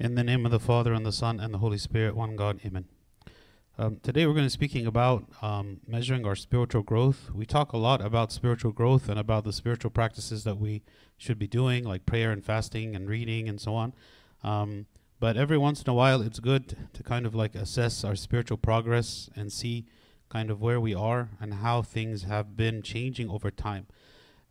In the name of the Father, and the Son, and the Holy Spirit, one God, amen. Um, today we're going to be speaking about um, measuring our spiritual growth. We talk a lot about spiritual growth and about the spiritual practices that we should be doing, like prayer and fasting and reading and so on. Um, but every once in a while, it's good to kind of like assess our spiritual progress and see kind of where we are and how things have been changing over time.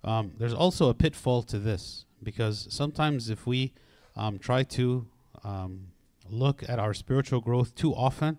Um, there's also a pitfall to this because sometimes if we um, try to um, look at our spiritual growth too often,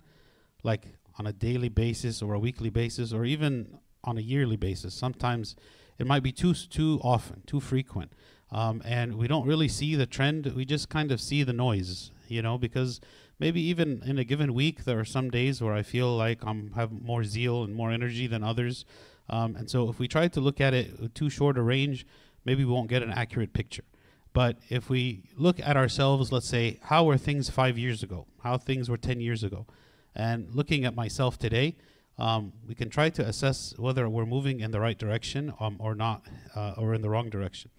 like on a daily basis or a weekly basis or even on a yearly basis, sometimes it might be too too often, too frequent, um, and we don't really see the trend. We just kind of see the noise, you know, because maybe even in a given week there are some days where I feel like I'm have more zeal and more energy than others. Um, and so if we try to look at it too short a range, maybe we won't get an accurate picture. But if we look at ourselves, let's say, how were things five years ago? How things were 10 years ago? And looking at myself today, um, we can try to assess whether we're moving in the right direction um, or not, uh, or in the wrong direction.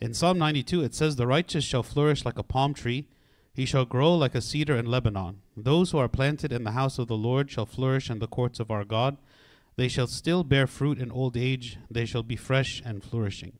In Psalm 92, it says, The righteous shall flourish like a palm tree, he shall grow like a cedar in Lebanon. Those who are planted in the house of the Lord shall flourish in the courts of our God. They shall still bear fruit in old age, they shall be fresh and flourishing.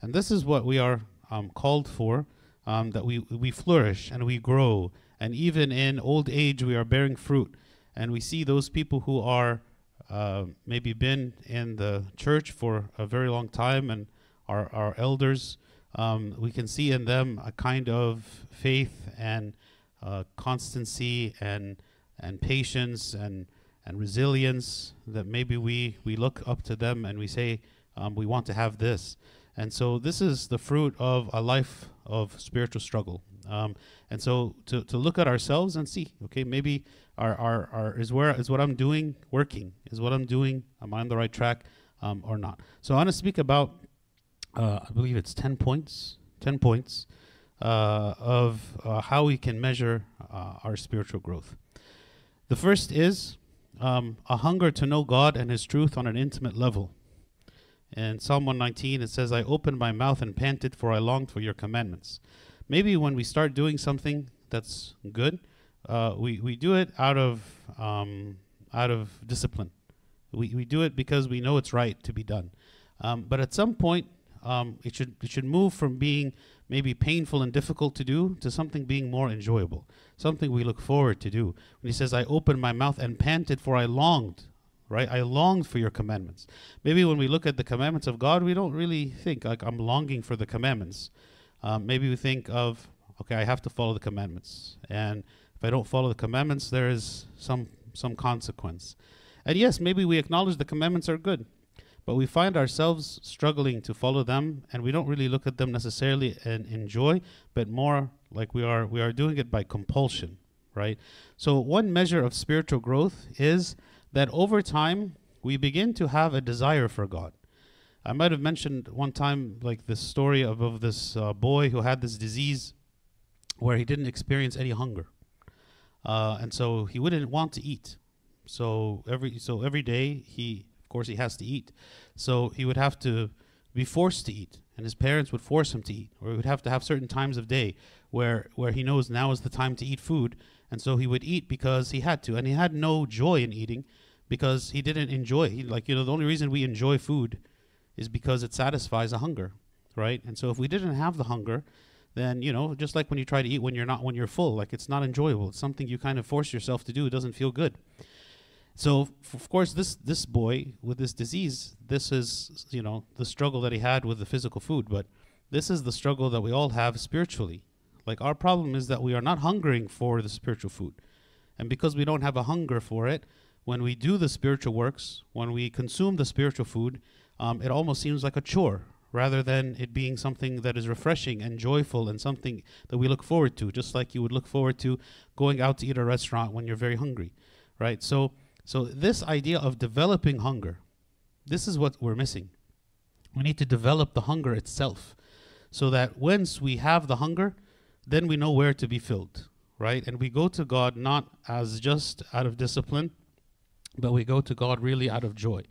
And this is what we are um, called for um, that we, we flourish and we grow. And even in old age, we are bearing fruit. And we see those people who are uh, maybe been in the church for a very long time and are, are elders. Um, we can see in them a kind of faith and uh, constancy and and patience and and resilience that maybe we we look up to them and we say um, we want to have this. And so this is the fruit of a life of spiritual struggle. Um, and so to, to look at ourselves and see, okay, maybe our, our, our is where is what I'm doing working? Is what I'm doing, am I on the right track um, or not? So I want to speak about, uh, I believe it's 10 points, 10 points uh, of uh, how we can measure uh, our spiritual growth. The first is um, a hunger to know God and His truth on an intimate level. In Psalm 119, it says, I opened my mouth and panted, for I longed for your commandments. Maybe when we start doing something that's good, uh, we, we do it out of, um, out of discipline. We, we do it because we know it's right to be done. Um, but at some point, um, it, should, it should move from being maybe painful and difficult to do to something being more enjoyable, something we look forward to do. When he says, I opened my mouth and panted, for I longed right? I longed for your commandments. Maybe when we look at the commandments of God, we don't really think like I'm longing for the commandments. Um, maybe we think of, okay, I have to follow the commandments, and if I don't follow the commandments, there is some some consequence. And yes, maybe we acknowledge the commandments are good, but we find ourselves struggling to follow them, and we don't really look at them necessarily and enjoy, but more like we are we are doing it by compulsion, right? So one measure of spiritual growth is that over time we begin to have a desire for God. I might have mentioned one time, like this story of, of this uh, boy who had this disease where he didn't experience any hunger. Uh, and so he wouldn't want to eat. So every so every day he of course he has to eat. So he would have to be forced to eat and his parents would force him to eat or he would have to have certain times of day where where he knows now is the time to eat food and so he would eat because he had to. And he had no joy in eating because he didn't enjoy he, like you know the only reason we enjoy food is because it satisfies a hunger right? And so if we didn't have the hunger then you know just like when you try to eat when you're not when you're full like it's not enjoyable. It's something you kind of force yourself to do. It doesn't feel good. So f- of course this this boy with this disease this is you know the struggle that he had with the physical food. But this is the struggle that we all have spiritually like our problem is that we are not hungering for the spiritual food and because we don't have a hunger for it when we do the spiritual works, when we consume the spiritual food, um, it almost seems like a chore rather than it being something that is refreshing and joyful and something that we look forward to, just like you would look forward to going out to eat a restaurant when you're very hungry, right? So, so this idea of developing hunger, this is what we're missing. We need to develop the hunger itself, so that once we have the hunger, then we know where to be filled, right? And we go to God not as just out of discipline, but we go to God really out of joy.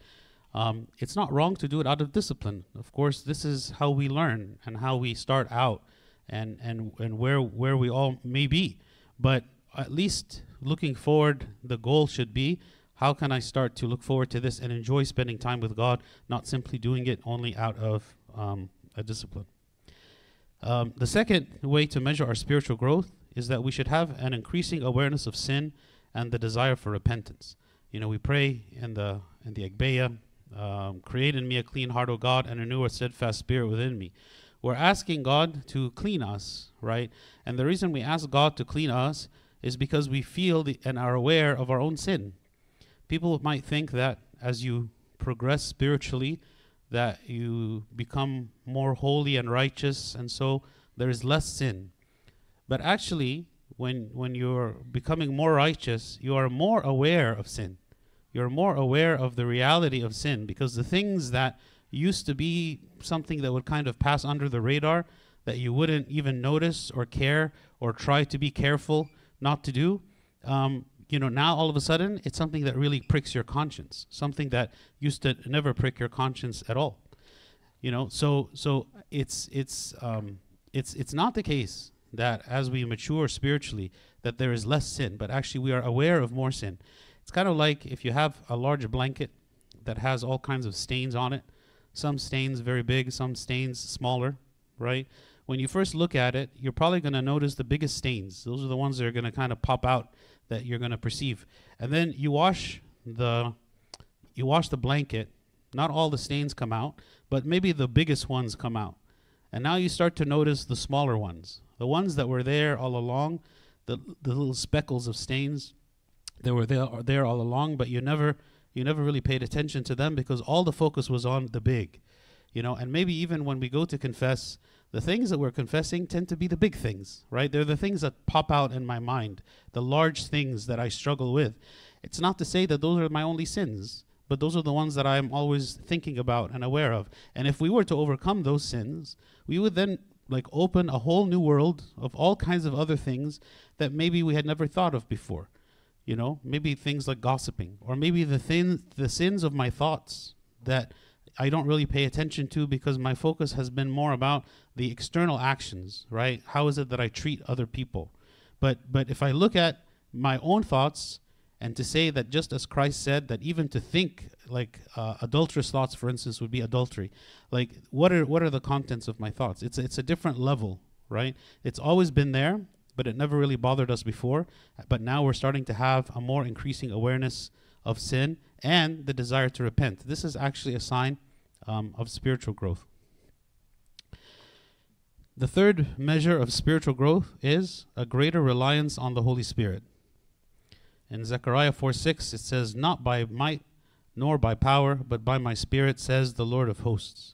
Um, it's not wrong to do it out of discipline. Of course, this is how we learn and how we start out and and and where where we all may be. But at least looking forward, the goal should be how can I start to look forward to this and enjoy spending time with God, not simply doing it only out of um, a discipline. Um, the second way to measure our spiritual growth is that we should have an increasing awareness of sin and the desire for repentance. You know, we pray in the in the Agpeya, um, create in me a clean heart, O God, and renew a steadfast spirit within me. We're asking God to clean us, right? And the reason we ask God to clean us is because we feel the, and are aware of our own sin. People might think that as you progress spiritually, that you become more holy and righteous, and so there is less sin. But actually, when when you're becoming more righteous, you are more aware of sin. You're more aware of the reality of sin because the things that used to be something that would kind of pass under the radar that you wouldn't even notice or care or try to be careful not to do um, you know now all of a sudden it's something that really pricks your conscience something that used to never prick your conscience at all. You know so so it's it's um, it's it's not the case that as we mature spiritually that there is less sin but actually we are aware of more sin. It's kind of like if you have a large blanket that has all kinds of stains on it. Some stains very big some stains smaller right? When you first look at it you're probably going to notice the biggest stains. Those are the ones that are going to kind of pop out that you're going to perceive. And then you wash the you wash the blanket. Not all the stains come out but maybe the biggest ones come out. And now you start to notice the smaller ones. The ones that were there all along the, the little speckles of stains they were there, there all along but you never you never really paid attention to them because all the focus was on the big you know? And maybe even when we go to confess the things that we're confessing tend to be the big things right? They're the things that pop out in my mind the large things that i struggle with. It's not to say that those are my only sins but those are the ones that i'm always thinking about and aware of. And if we were to overcome those sins we would then like open a whole new world of all kinds of other things that maybe we had never thought of before you know? Maybe things like gossiping or maybe the thin the sins of my thoughts that I don't really pay attention to because my focus has been more about the external actions, right? How is it that I treat other people? But but if I look at my own thoughts and to say that just as Christ said that even to think like uh, adulterous thoughts, for instance, would be adultery. Like what are what are the contents of my thoughts? It's it's a different level, right? It's always been there, but it never really bothered us before. But now we're starting to have a more increasing awareness of sin and the desire to repent. This is actually a sign um, of spiritual growth. The third measure of spiritual growth is a greater reliance on the Holy Spirit. In Zechariah 4 6, it says, Not by might nor by power, but by my Spirit, says the Lord of hosts.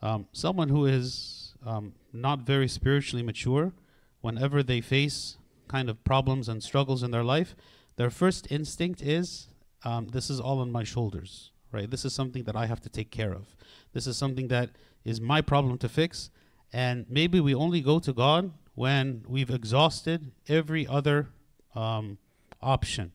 Um, someone who is um, not very spiritually mature, whenever they face kind of problems and struggles in their life, their first instinct is um, this is all on my shoulders, right? This is something that I have to take care of. This is something that is my problem to fix. And maybe we only go to God when we've exhausted every other um, option.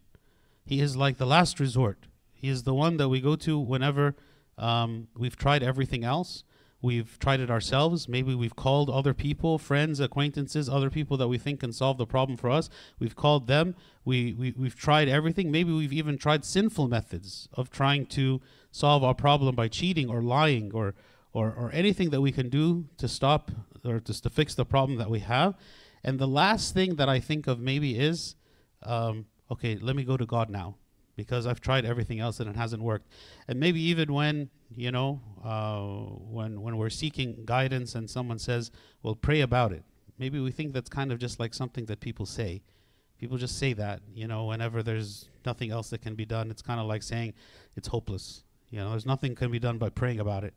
He is like the last resort. He is the one that we go to whenever um, we've tried everything else. We've tried it ourselves. Maybe we've called other people, friends, acquaintances, other people that we think can solve the problem for us. We've called them. We, we, we've tried everything. Maybe we've even tried sinful methods of trying to solve our problem by cheating or lying or, or, or anything that we can do to stop or just to fix the problem that we have. And the last thing that I think of maybe is um, okay, let me go to God now because I've tried everything else and it hasn't worked. And maybe even when you know, uh, when when we're seeking guidance and someone says, "Well, pray about it," maybe we think that's kind of just like something that people say. People just say that, you know, whenever there's nothing else that can be done. It's kind of like saying it's hopeless. You know, there's nothing can be done by praying about it.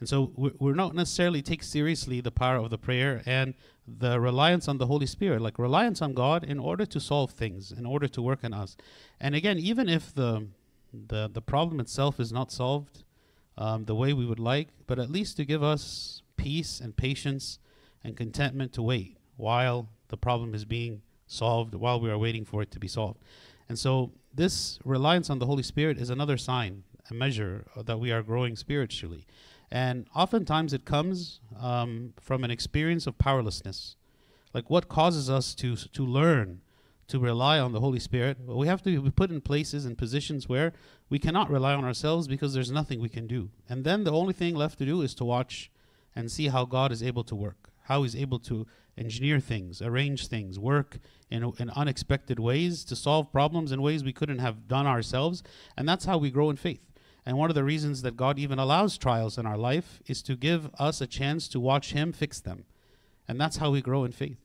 And so we're, not necessarily take seriously the power of the prayer and the reliance on the Holy Spirit, like reliance on God in order to solve things, in order to work in us. And again, even if the the the problem itself is not solved, um, the way we would like, but at least to give us peace and patience and contentment to wait while the problem is being solved, while we are waiting for it to be solved. And so, this reliance on the Holy Spirit is another sign, a measure that we are growing spiritually. And oftentimes it comes um, from an experience of powerlessness. Like what causes us to, to learn to rely on the Holy Spirit? Well, we have to be put in places and positions where we cannot rely on ourselves because there's nothing we can do. And then the only thing left to do is to watch and see how God is able to work, how He's able to engineer things, arrange things, work in, in unexpected ways to solve problems in ways we couldn't have done ourselves. And that's how we grow in faith. And one of the reasons that God even allows trials in our life is to give us a chance to watch Him fix them. And that's how we grow in faith.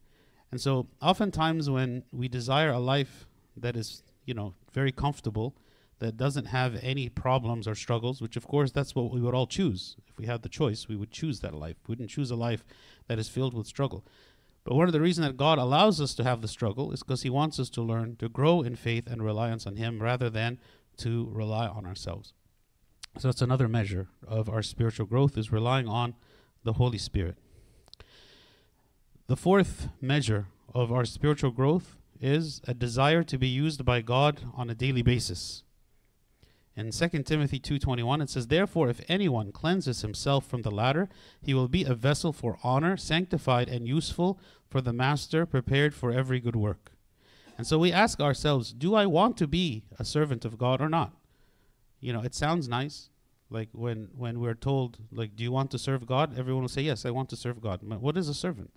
And so, oftentimes, when we desire a life that is, you know, very comfortable, that doesn't have any problems or struggles, which of course that's what we would all choose. If we had the choice, we would choose that life. We wouldn't choose a life that is filled with struggle. But one of the reasons that God allows us to have the struggle is because He wants us to learn to grow in faith and reliance on Him rather than to rely on ourselves. So that's another measure of our spiritual growth is relying on the Holy Spirit. The fourth measure of our spiritual growth is a desire to be used by God on a daily basis. In 2 Timothy 2:21 it says therefore if anyone cleanses himself from the latter he will be a vessel for honor sanctified and useful for the master prepared for every good work. And so we ask ourselves do I want to be a servant of God or not? You know, it sounds nice like when when we're told like do you want to serve God everyone will say yes I want to serve God. But what is a servant?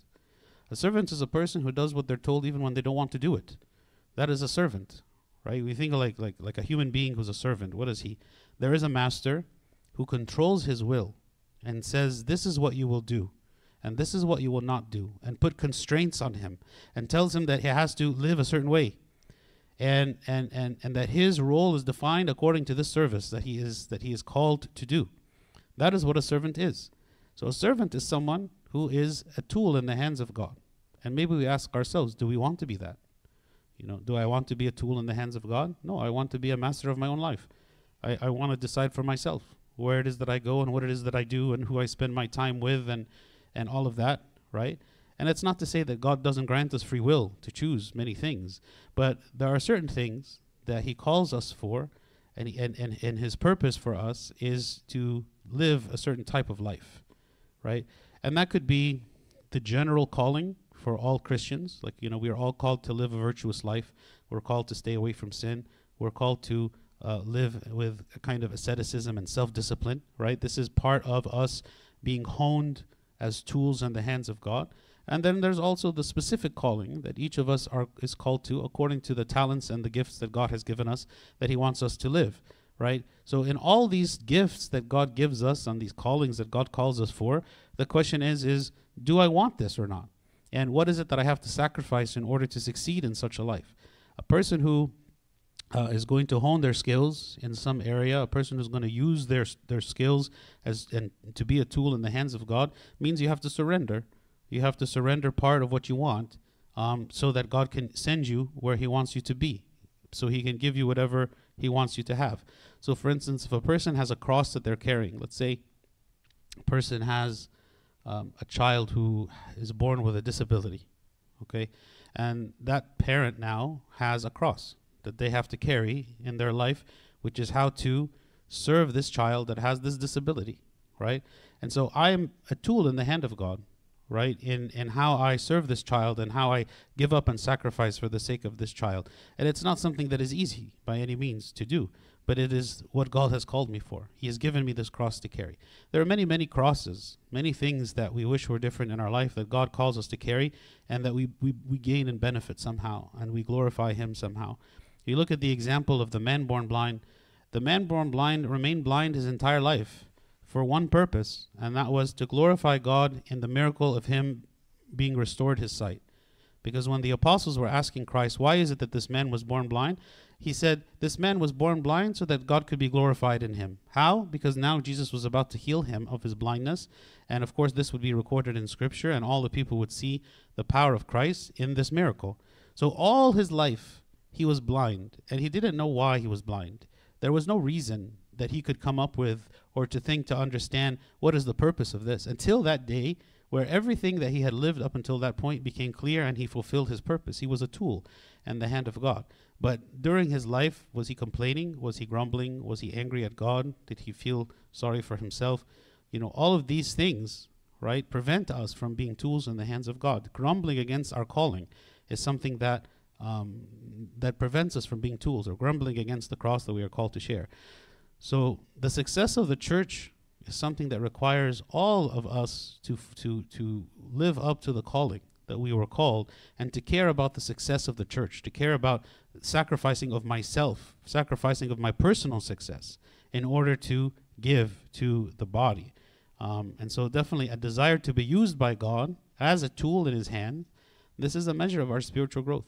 A servant is a person who does what they're told even when they don't want to do it. That is a servant right? We think like like like a human being who's a servant. What is he? There is a master who controls his will and says, "This is what you will do." And this is what you will not do, and put constraints on him, and tells him that he has to live a certain way, and and and and that his role is defined according to this service that he is that he is called to do. That is what a servant is. So a servant is someone who is a tool in the hands of God. And maybe we ask ourselves, do we want to be that? You know, do I want to be a tool in the hands of God? No, I want to be a master of my own life. I, I want to decide for myself where it is that I go and what it is that I do and who I spend my time with and and all of that, right? And it's not to say that God doesn't grant us free will to choose many things, but there are certain things that He calls us for, and, he, and, and, and His purpose for us is to live a certain type of life, right? And that could be the general calling for all Christians. Like, you know, we are all called to live a virtuous life. We're called to stay away from sin. We're called to uh, live with a kind of asceticism and self discipline, right? This is part of us being honed as tools in the hands of God. And then there's also the specific calling that each of us are is called to according to the talents and the gifts that God has given us that he wants us to live, right? So in all these gifts that God gives us and these callings that God calls us for, the question is is do I want this or not? And what is it that I have to sacrifice in order to succeed in such a life? A person who uh, is going to hone their skills in some area, a person who's going to use their their skills as and to be a tool in the hands of God means you have to surrender. You have to surrender part of what you want, um, so that God can send you where He wants you to be, so He can give you whatever He wants you to have. So, for instance, if a person has a cross that they're carrying, let's say, a person has um, a child who is born with a disability, okay, and that parent now has a cross that they have to carry in their life, which is how to serve this child that has this disability, right? And so I am a tool in the hand of God, right? In in how I serve this child and how I give up and sacrifice for the sake of this child. And it's not something that is easy by any means to do but it is what God has called me for. He has given me this cross to carry. There are many, many crosses, many things that we wish were different in our life that God calls us to carry and that we, we, we gain and benefit somehow and we glorify Him somehow. You look at the example of the man born blind. The man born blind remained blind his entire life for one purpose, and that was to glorify God in the miracle of him being restored his sight. Because when the apostles were asking Christ, why is it that this man was born blind? he said, This man was born blind so that God could be glorified in him. How? Because now Jesus was about to heal him of his blindness. And of course, this would be recorded in Scripture, and all the people would see the power of Christ in this miracle. So, all his life, he was blind, and he didn't know why he was blind. There was no reason that he could come up with or to think to understand what is the purpose of this until that day where everything that he had lived up until that point became clear and he fulfilled his purpose. He was a tool and the hand of God. But during his life, was he complaining? Was he grumbling? Was he angry at God? Did he feel sorry for himself? You know, all of these things, right, prevent us from being tools in the hands of God. Grumbling against our calling is something that um, that prevents us from being tools or grumbling against the cross that we are called to share. So the success of the church is something that requires all of us to to to live up to the calling that we were called and to care about the success of the church, to care about sacrificing of myself, sacrificing of my personal success in order to give to the body. Um, and so, definitely, a desire to be used by God as a tool in His hand. This is a measure of our spiritual growth.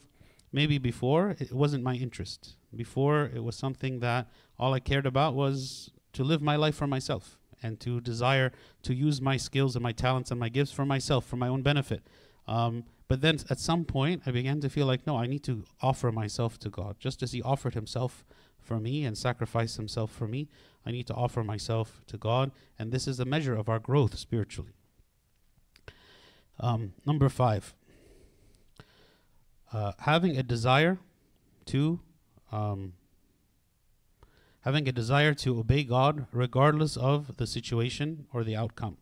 Maybe before it wasn't my interest. Before it was something that all I cared about was to live my life for myself and to desire to use my skills and my talents and my gifts for myself, for my own benefit. Um, but then at some point, I began to feel like, no, I need to offer myself to God. Just as He offered Himself for me and sacrificed Himself for me, I need to offer myself to God. And this is a measure of our growth spiritually. Um, number five, uh, having a desire to. Um, having a desire to obey God regardless of the situation or the outcome.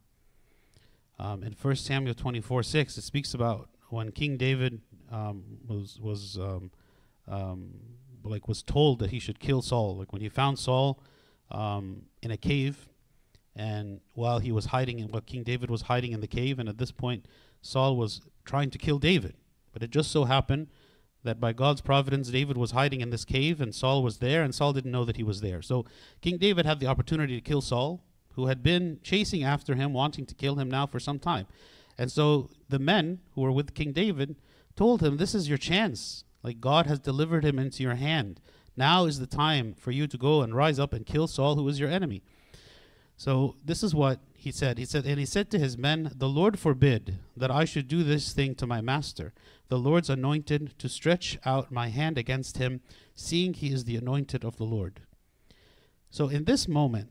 Um, in 1 Samuel 24 6, it speaks about when King David um, was was um, um, like was told that he should kill Saul. Like when he found Saul um, in a cave, and while he was hiding in what King David was hiding in the cave, and at this point Saul was trying to kill David, but it just so happened that by God's providence, David was hiding in this cave, and Saul was there, and Saul didn't know that he was there. So King David had the opportunity to kill Saul, who had been chasing after him, wanting to kill him now for some time. And so the men who were with King David told him, This is your chance. Like God has delivered him into your hand. Now is the time for you to go and rise up and kill Saul, who is your enemy. So this is what he said. He said, And he said to his men, The Lord forbid that I should do this thing to my master, the Lord's anointed, to stretch out my hand against him, seeing he is the anointed of the Lord. So in this moment,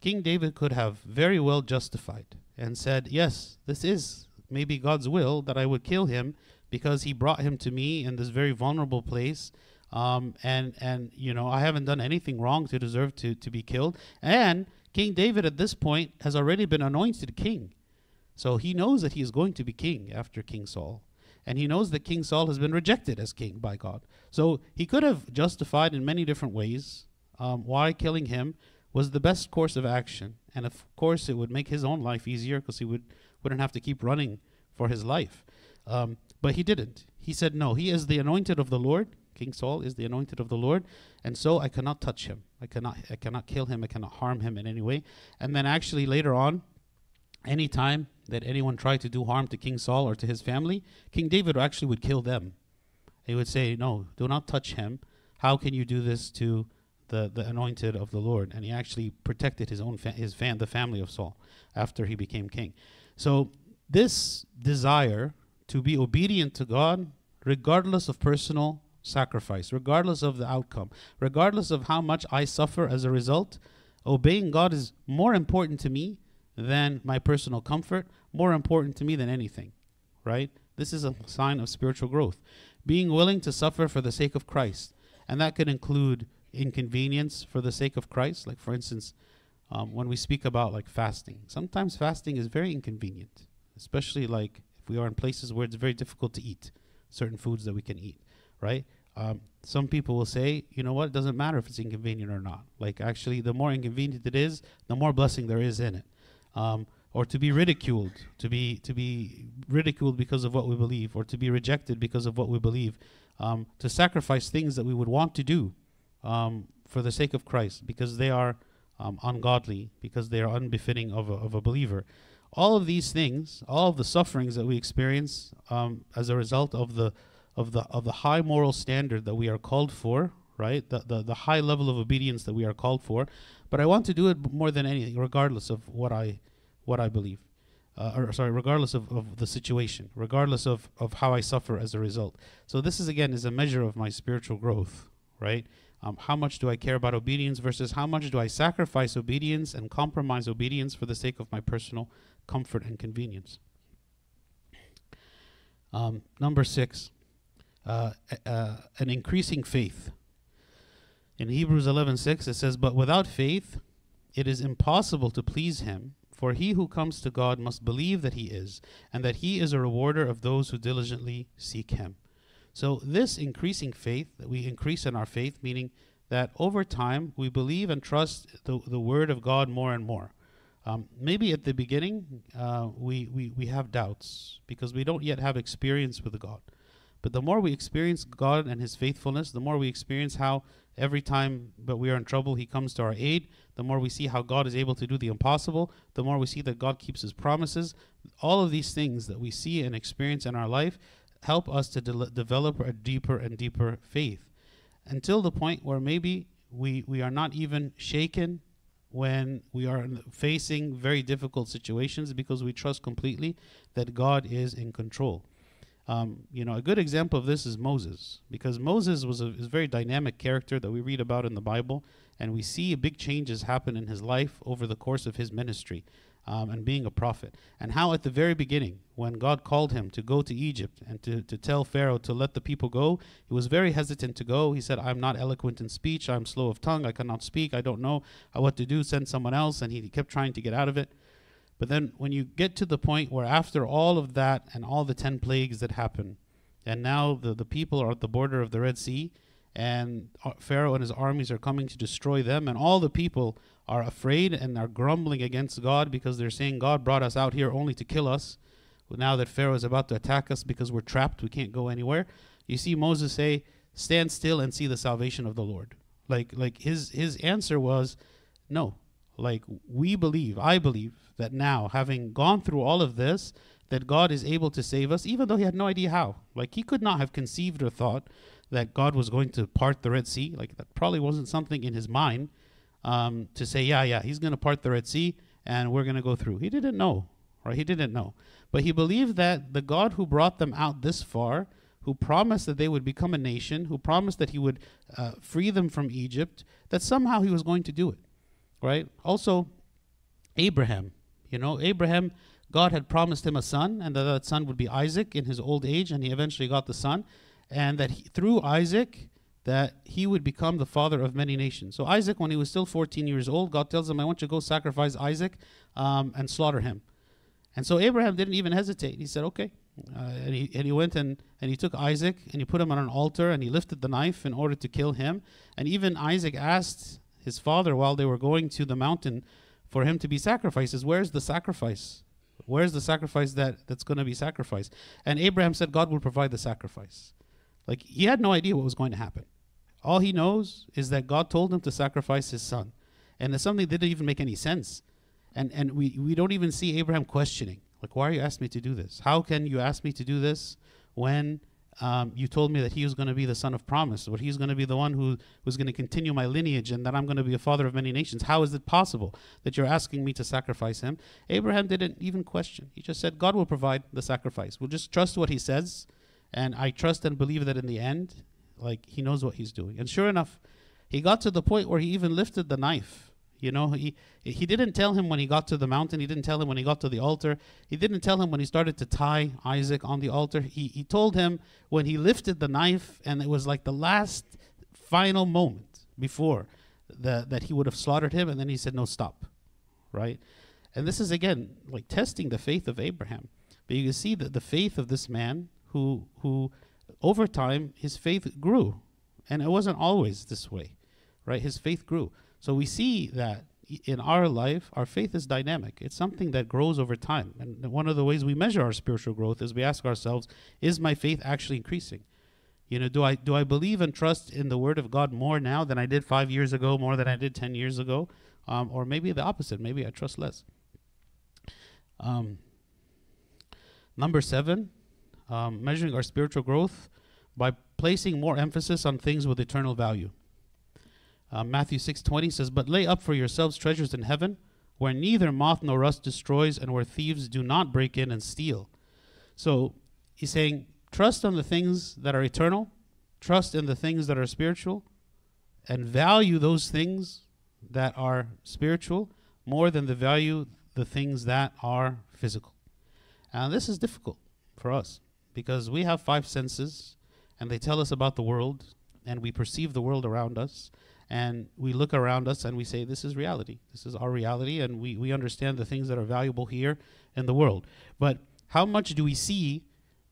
King David could have very well justified and said, Yes, this is maybe God's will that I would kill him because he brought him to me in this very vulnerable place. Um, and, and, you know, I haven't done anything wrong to deserve to, to be killed. And King David at this point has already been anointed king. So he knows that he is going to be king after King Saul. And he knows that King Saul has been rejected as king by God. So he could have justified in many different ways um, why killing him was the best course of action. And of course, it would make his own life easier because he would, wouldn't have to keep running for his life. Um, but he didn't. He said, No, he is the anointed of the Lord. King Saul is the anointed of the Lord, and so I cannot touch him. I cannot I cannot kill him. I cannot harm him in any way. And then actually later on, any time that anyone tried to do harm to King Saul or to his family, King David actually would kill them. He would say, "No, do not touch him. How can you do this to the, the anointed of the Lord, and he actually protected his own fa- his fan the family of Saul after he became king. So this desire to be obedient to God, regardless of personal sacrifice, regardless of the outcome, regardless of how much I suffer as a result, obeying God is more important to me than my personal comfort, more important to me than anything, right? This is a sign of spiritual growth. Being willing to suffer for the sake of Christ. And that could include inconvenience for the sake of Christ. Like, for instance, um, when we speak about like fasting, sometimes fasting is very inconvenient, especially like if we are in places where it's very difficult to eat certain foods that we can eat, right? Um, some people will say, you know what, it doesn't matter if it's inconvenient or not. Like, actually, the more inconvenient it is, the more blessing there is in it. Um, or to be ridiculed, to be to be ridiculed because of what we believe, or to be rejected because of what we believe, um, to sacrifice things that we would want to do um, for the sake of Christ, because they are um, ungodly, because they are unbefitting of a, of a believer. All of these things, all of the sufferings that we experience um, as a result of the of the of the high moral standard that we are called for, right? The, the the high level of obedience that we are called for. But I want to do it more than anything, regardless of what I what I believe. Uh, or sorry, regardless of, of the situation, regardless of, of how I suffer as a result. So this is again is a measure of my spiritual growth, right? Um, how much do I care about obedience versus how much do I sacrifice obedience and compromise obedience for the sake of my personal comfort and convenience? Um, number six, uh, uh, an increasing faith. In Hebrews 11:6 it says, "But without faith, it is impossible to please Him, For he who comes to God must believe that he is, and that he is a rewarder of those who diligently seek him. So, this increasing faith, that we increase in our faith, meaning that over time we believe and trust the, the word of God more and more. Um, maybe at the beginning uh, we, we, we have doubts because we don't yet have experience with God. But the more we experience God and His faithfulness, the more we experience how every time that we are in trouble, He comes to our aid, the more we see how God is able to do the impossible, the more we see that God keeps His promises. All of these things that we see and experience in our life help us to de- develop a deeper and deeper faith until the point where maybe we, we are not even shaken when we are facing very difficult situations because we trust completely that God is in control. Um, you know, a good example of this is Moses, because Moses was a, very dynamic character that we read about in the Bible, and we see big changes happen in his life over the course of his ministry um, and being a prophet. And how, at the very beginning, when God called him to go to Egypt and to, to tell Pharaoh to let the people go, he was very hesitant to go. He said, I'm not eloquent in speech, I'm slow of tongue, I cannot speak, I don't know what to do, send someone else. And he kept trying to get out of it. But then when you get to the point where after all of that and all the 10 plagues that happen, and now the, the people are at the border of the Red Sea, and uh, Pharaoh and his armies are coming to destroy them, and all the people are afraid and are grumbling against God because they're saying, God brought us out here only to kill us. Now that Pharaoh is about to attack us because we're trapped, we can't go anywhere. You see Moses say, Stand still and see the salvation of the Lord. Like like his his answer was, No. Like we believe, I believe that now, having gone through all of this, that God is able to save us, even though he had no idea how. Like he could not have conceived or thought that God was going to part the Red Sea. Like that probably wasn't something in his mind um, to say, yeah, yeah, he's going to part the Red Sea and we're going to go through. He didn't know, right? He didn't know. But he believed that the God who brought them out this far, who promised that they would become a nation, who promised that he would uh, free them from Egypt, that somehow he was going to do it, right? Also, Abraham, you know, Abraham, God had promised him a son, and that that son would be Isaac in his old age, and he eventually got the son, and that he, through Isaac, that he would become the father of many nations. So Isaac, when he was still 14 years old, God tells him, "I want you to go sacrifice Isaac um, and slaughter him." And so Abraham didn't even hesitate. He said, "Okay." Uh, and he and he went and and he took Isaac and he put him on an altar and he lifted the knife in order to kill him. And even Isaac asked his father while they were going to the mountain for him to be sacrificed. is Where's the sacrifice? Where's the sacrifice that, that's going to be sacrificed? And Abraham said, God will provide the sacrifice. Like he had no idea what was going to happen. All he knows is that God told him to sacrifice his son. And it's something that didn't even make any sense. And and we, we don't even see Abraham questioning. Like, why are you asking me to do this? How can you ask me to do this when um, you told me that he was going to be the son of promise, or he's going to be the one who was going to continue my lineage, and that I'm going to be a father of many nations. How is it possible that you're asking me to sacrifice him? Abraham didn't even question. He just said, God will provide the sacrifice. We'll just trust what he says, and I trust and believe that in the end, like he knows what he's doing. And sure enough, he got to the point where he even lifted the knife. You know, he he didn't tell him when he got to the mountain. He didn't tell him when he got to the altar. He didn't tell him when he started to tie Isaac on the altar. He he told him when he lifted the knife, and it was like the last final moment before the, that he would have slaughtered him. And then he said, "No, stop." Right, and this is again like testing the faith of Abraham. But you can see that the faith of this man who who over time, his faith grew. And it wasn't always this way, right? His faith grew. So we see that in our life, our faith is dynamic. It's something that grows over time. And one of the ways we measure our spiritual growth is we ask ourselves, is my faith actually increasing? You know, do I do I believe and trust in the word of God more now than I did 5 years ago, more than I did 10 years ago? Um, or maybe the opposite, maybe I trust less. Um, number 7, um, measuring our spiritual growth by placing more emphasis on things with eternal value. Uh, Matthew 6:20 says, "But lay up for yourselves treasures in heaven, where neither moth nor rust destroys, and where thieves do not break in and steal." So he's saying, trust on the things that are eternal, trust in the things that are spiritual, and value those things that are spiritual more than the value the things that are physical. And this is difficult for us because we have five senses and they tell us about the world and we perceive the world around us and we look around us and we say, This is reality. This is our reality, and we, we understand the things that are valuable here in the world. But how much do we see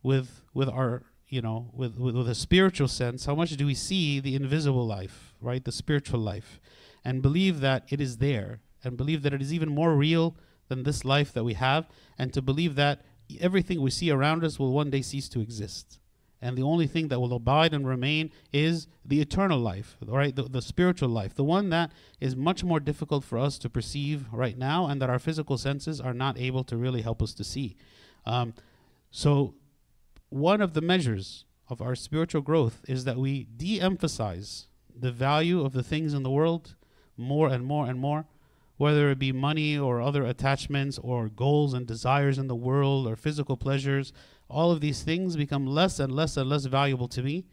with with our you know with, with, with a spiritual sense how much do we see the invisible life right the spiritual life and believe that it is there and believe that it is even more real than this life that we have and to believe that everything we see around us will one day cease to exist and the only thing that will abide and remain is the eternal life right the, the spiritual life the one that is much more difficult for us to perceive right now and that our physical senses are not able to really help us to see um, so one of the measures of our spiritual growth is that we de emphasize the value of the things in the world more and more and more, whether it be money or other attachments or goals and desires in the world or physical pleasures. All of these things become less and less and less valuable to me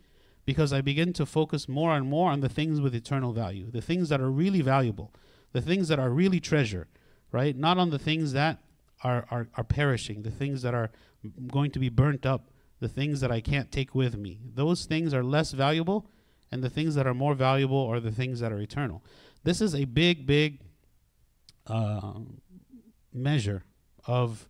because I begin to focus more and more on the things with eternal value, the things that are really valuable, the things that are really treasure, right? Not on the things that are, are, are perishing, the things that are going to be burnt up the things that I can't take with me. Those things are less valuable, and the things that are more valuable are the things that are eternal. This is a big, big uh, measure of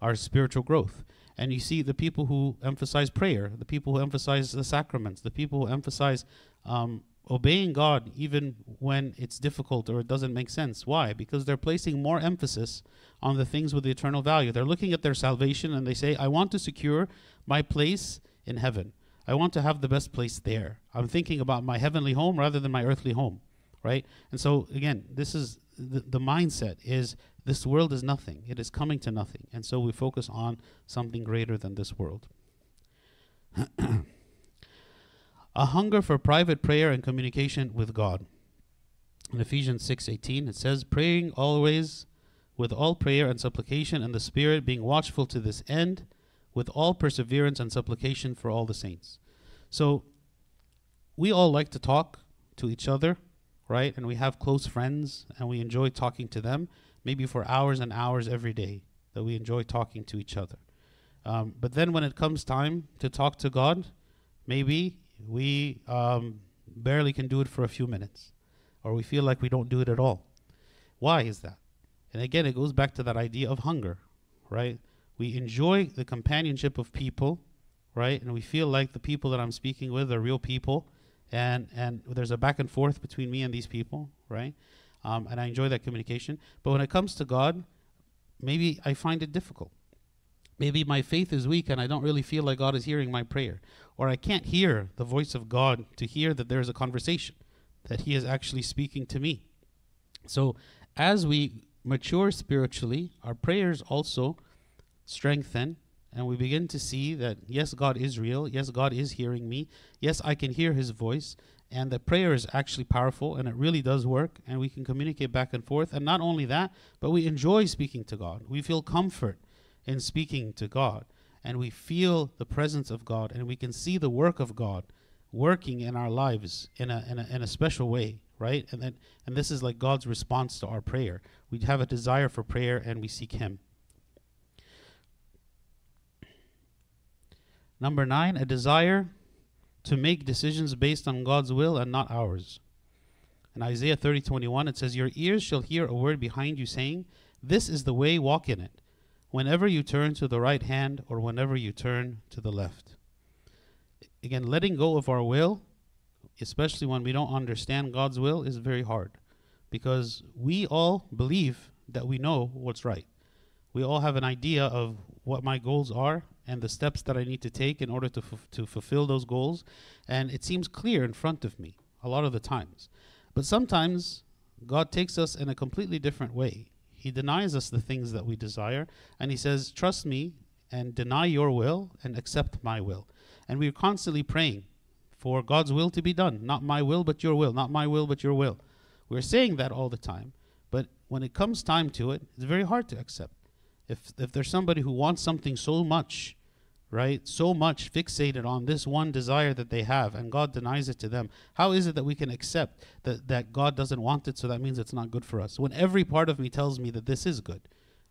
our spiritual growth. And you see the people who emphasize prayer, the people who emphasize the sacraments, the people who emphasize um, obeying God even when it's difficult or it doesn't make sense. Why? Because they're placing more emphasis on the things with the eternal value. They're looking at their salvation and they say, I want to secure my place in heaven. I want to have the best place there. I'm thinking about my heavenly home rather than my earthly home, right? And so again, this is the, the mindset is this world is nothing. It is coming to nothing. And so we focus on something greater than this world. a hunger for private prayer and communication with God. In Ephesians 6:18 it says praying always with all prayer and supplication and the spirit being watchful to this end with all perseverance and supplication for all the saints. So we all like to talk to each other, right? And we have close friends and we enjoy talking to them, maybe for hours and hours every day that we enjoy talking to each other. Um, but then when it comes time to talk to God, maybe we um, barely can do it for a few minutes, or we feel like we don't do it at all. Why is that? And again, it goes back to that idea of hunger, right? we enjoy the companionship of people, right? And we feel like the people that I'm speaking with are real people, and and there's a back and forth between me and these people, right? Um, and I enjoy that communication. But when it comes to God, maybe I find it difficult. Maybe my faith is weak and I don't really feel like God is hearing my prayer. Or I can't hear the voice of God to hear that there's a conversation, that He is actually speaking to me. So as we mature spiritually, our prayers also strengthen and we begin to see that yes god is real yes god is hearing me yes i can hear his voice and that prayer is actually powerful and it really does work and we can communicate back and forth. And not only that but we enjoy speaking to god. We feel comfort in speaking to god and we feel the presence of god and we can see the work of god working in our lives in a, in a, in a special way right? And then and this is like god's response to our prayer. We have a desire for prayer and we seek him. Number nine, a desire to make decisions based on God's will and not ours. In Isaiah 30 21, it says, Your ears shall hear a word behind you saying, This is the way, walk in it, whenever you turn to the right hand or whenever you turn to the left. Again, letting go of our will, especially when we don't understand God's will, is very hard because we all believe that we know what's right. We all have an idea of what my goals are and the steps that I need to take in order to, f- to fulfill those goals. And it seems clear in front of me a lot of the times. But sometimes God takes us in a completely different way. He denies us the things that we desire, and He says, Trust me and deny your will and accept my will. And we're constantly praying for God's will to be done. Not my will, but your will. Not my will, but your will. We're saying that all the time. But when it comes time to it, it's very hard to accept if if there's somebody who wants something so much right? So much fixated on this one desire that they have and god denies it to them. How is it that we can accept that that god doesn't want it so that means it's not good for us? When every part of me tells me that this is good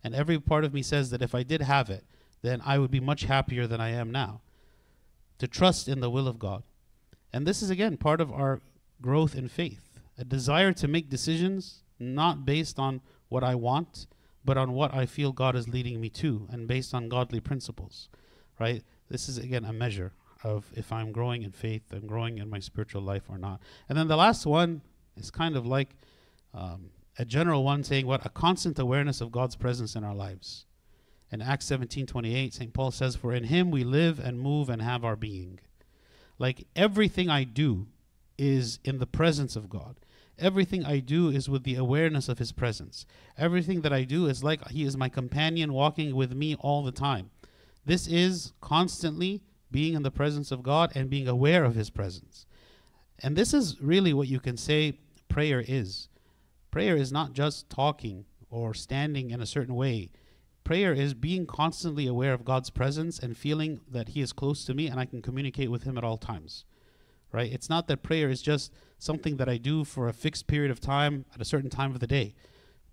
and every part of me says that if i did have it then i would be much happier than i am now. To trust in the will of god. And this is again part of our growth in faith. A desire to make decisions not based on what I want, but on what I feel God is leading me to and based on godly principles, right? This is again a measure of if I'm growing in faith and growing in my spiritual life or not. And then the last one is kind of like um, a general one saying what a constant awareness of God's presence in our lives. In Acts 17:28, St. Paul says, "For in him we live and move and have our being." Like everything I do is in the presence of God. Everything I do is with the awareness of his presence. Everything that I do is like he is my companion walking with me all the time. This is constantly being in the presence of God and being aware of his presence. And this is really what you can say prayer is. Prayer is not just talking or standing in a certain way. Prayer is being constantly aware of God's presence and feeling that He is close to me and I can communicate with Him at all times. Right? It's not that prayer is just something that I do for a fixed period of time at a certain time of the day.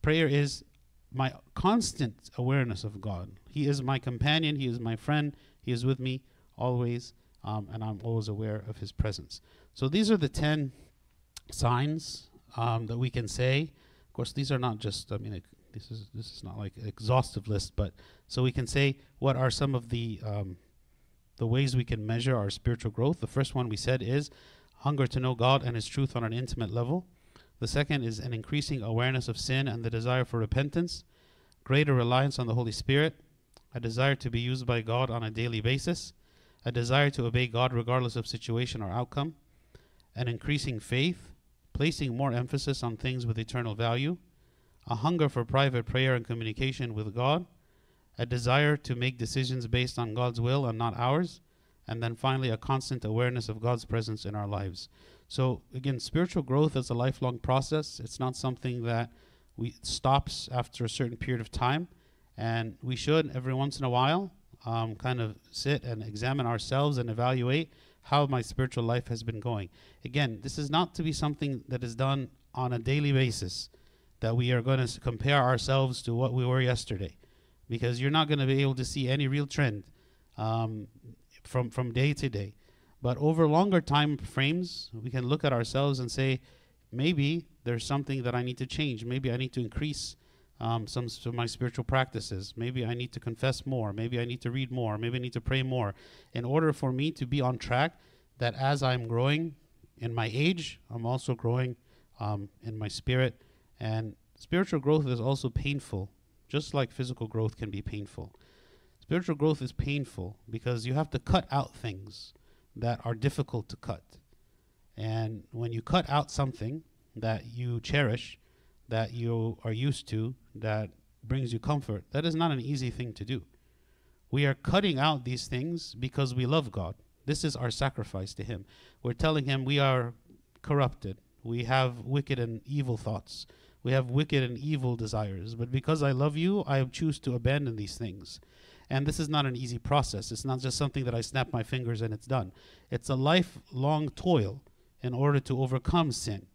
Prayer is my constant awareness of God. He is my companion, He is my friend, He is with me always, um, and I'm always aware of His presence. So these are the 10 signs um, that we can say. Of course, these are not just. I mean, it, this is this is not like an exhaustive list, but so we can say what are some of the um, the ways we can measure our spiritual growth. The first one we said is hunger to know God and His truth on an intimate level. The second is an increasing awareness of sin and the desire for repentance, greater reliance on the Holy Spirit, a desire to be used by God on a daily basis, a desire to obey God regardless of situation or outcome, an increasing faith, placing more emphasis on things with eternal value, a hunger for private prayer and communication with God, a desire to make decisions based on God's will and not ours, and then finally a constant awareness of God's presence in our lives. So again, spiritual growth is a lifelong process. It's not something that we stops after a certain period of time, and we should every once in a while um, kind of sit and examine ourselves and evaluate how my spiritual life has been going. Again, this is not to be something that is done on a daily basis, that we are going to compare ourselves to what we were yesterday, because you're not going to be able to see any real trend um, from, from day to day. But over longer time frames, we can look at ourselves and say, maybe there's something that I need to change. Maybe I need to increase um, some of my spiritual practices. Maybe I need to confess more. Maybe I need to read more. Maybe I need to pray more. In order for me to be on track, that as I'm growing in my age, I'm also growing um, in my spirit. And spiritual growth is also painful, just like physical growth can be painful. Spiritual growth is painful because you have to cut out things that are difficult to cut. And when you cut out something that you cherish, that you are used to, that brings you comfort, that is not an easy thing to do. We are cutting out these things because we love God. This is our sacrifice to Him. We're telling Him we are corrupted. We have wicked and evil thoughts. We have wicked and evil desires. But because I love you, I choose to abandon these things. And this is not an easy process. It's not just something that I snap my fingers and it's done. It's a lifelong toil in order to overcome sin.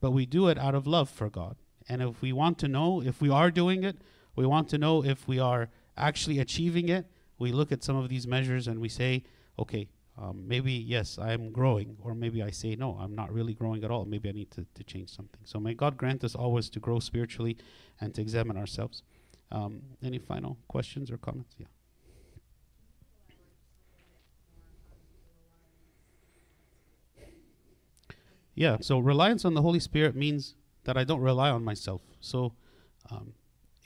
But we do it out of love for God. And if we want to know if we are doing it, we want to know if we are actually achieving it, we look at some of these measures and we say, okay, um, maybe yes, I am growing, or maybe I say, no, I'm not really growing at all. Maybe I need to, to change something. So may God grant us always to grow spiritually and to examine ourselves. Um, any final questions or comments? Yeah. Yeah, so reliance on the Holy Spirit means that I don't rely on myself. So, um,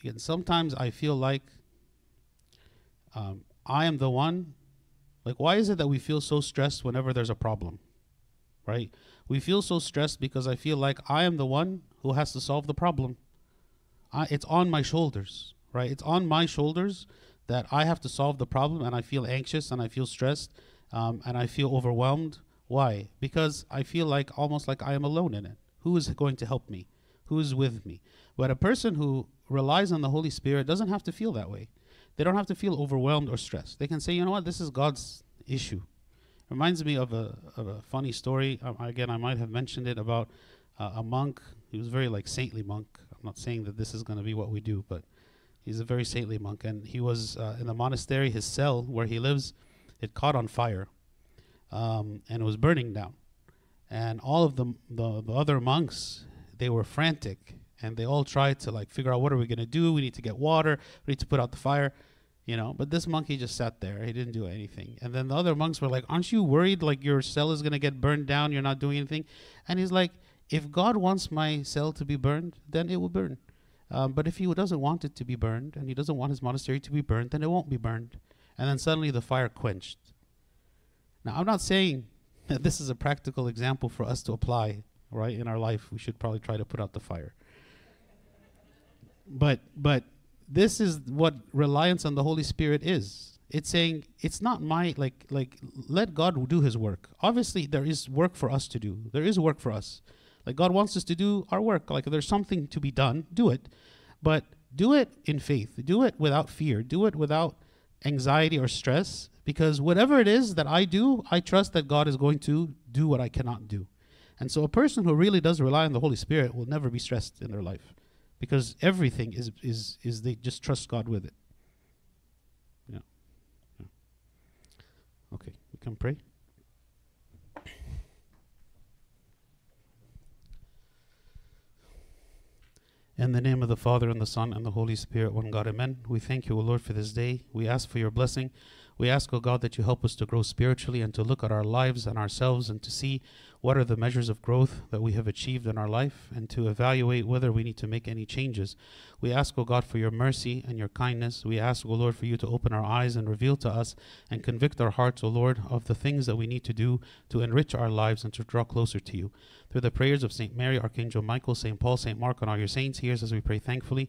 again, sometimes I feel like um, I am the one. Like, why is it that we feel so stressed whenever there's a problem? Right? We feel so stressed because I feel like I am the one who has to solve the problem. I, it's on my shoulders, right? It's on my shoulders that I have to solve the problem, and I feel anxious and I feel stressed um, and I feel overwhelmed. Why? Because I feel like almost like I am alone in it. Who is going to help me? Who is with me? But a person who relies on the Holy Spirit doesn't have to feel that way. They don't have to feel overwhelmed or stressed. They can say, you know what, this is God's issue. Reminds me of a, of a funny story. Um, again, I might have mentioned it about uh, a monk. He was very like saintly monk. I'm not saying that this is going to be what we do, but he's a very saintly monk. And he was uh, in the monastery. His cell where he lives, it caught on fire, um, and it was burning down. and all of the, the the other monks they were frantic and they all tried to like figure out what are we going to do? We need to get water. We need to put out the fire you know? But this monkey just sat there. He didn't do anything. And then the other monks were like aren't you worried? Like your cell is going to get burned down. You're not doing anything. And he's like if god wants my cell to be burned then it will burn um, but if he doesn't want it to be burned and he doesn't want his monastery to be burned then it won't be burned. And then suddenly the fire quenched. Now i'm not saying that this is a practical example for us to apply right in our life. We should probably try to put out the fire. But but this is what reliance on the holy spirit is. It's saying it's not my like like let god do his work. Obviously there is work for us to do. There is work for us like god wants us to do our work like there's something to be done do it but do it in faith do it without fear do it without anxiety or stress because whatever it is that i do i trust that god is going to do what i cannot do and so a person who really does rely on the holy spirit will never be stressed in their life because everything is is is they just trust God with it. Yeah. yeah. Okay, we can pray. In the name of the Father and the Son and the Holy Spirit, one God, Amen. We thank you, O Lord, for this day. We ask for your blessing. We ask, O God, that you help us to grow spiritually and to look at our lives and ourselves and to see what are the measures of growth that we have achieved in our life and to evaluate whether we need to make any changes. We ask, O God, for your mercy and your kindness. We ask, O Lord, for you to open our eyes and reveal to us and convict our hearts, O Lord, of the things that we need to do to enrich our lives and to draw closer to you. Through the prayers of St. Mary, Archangel Michael, St. Paul, St. Mark, and all your saints, hear us as we pray thankfully.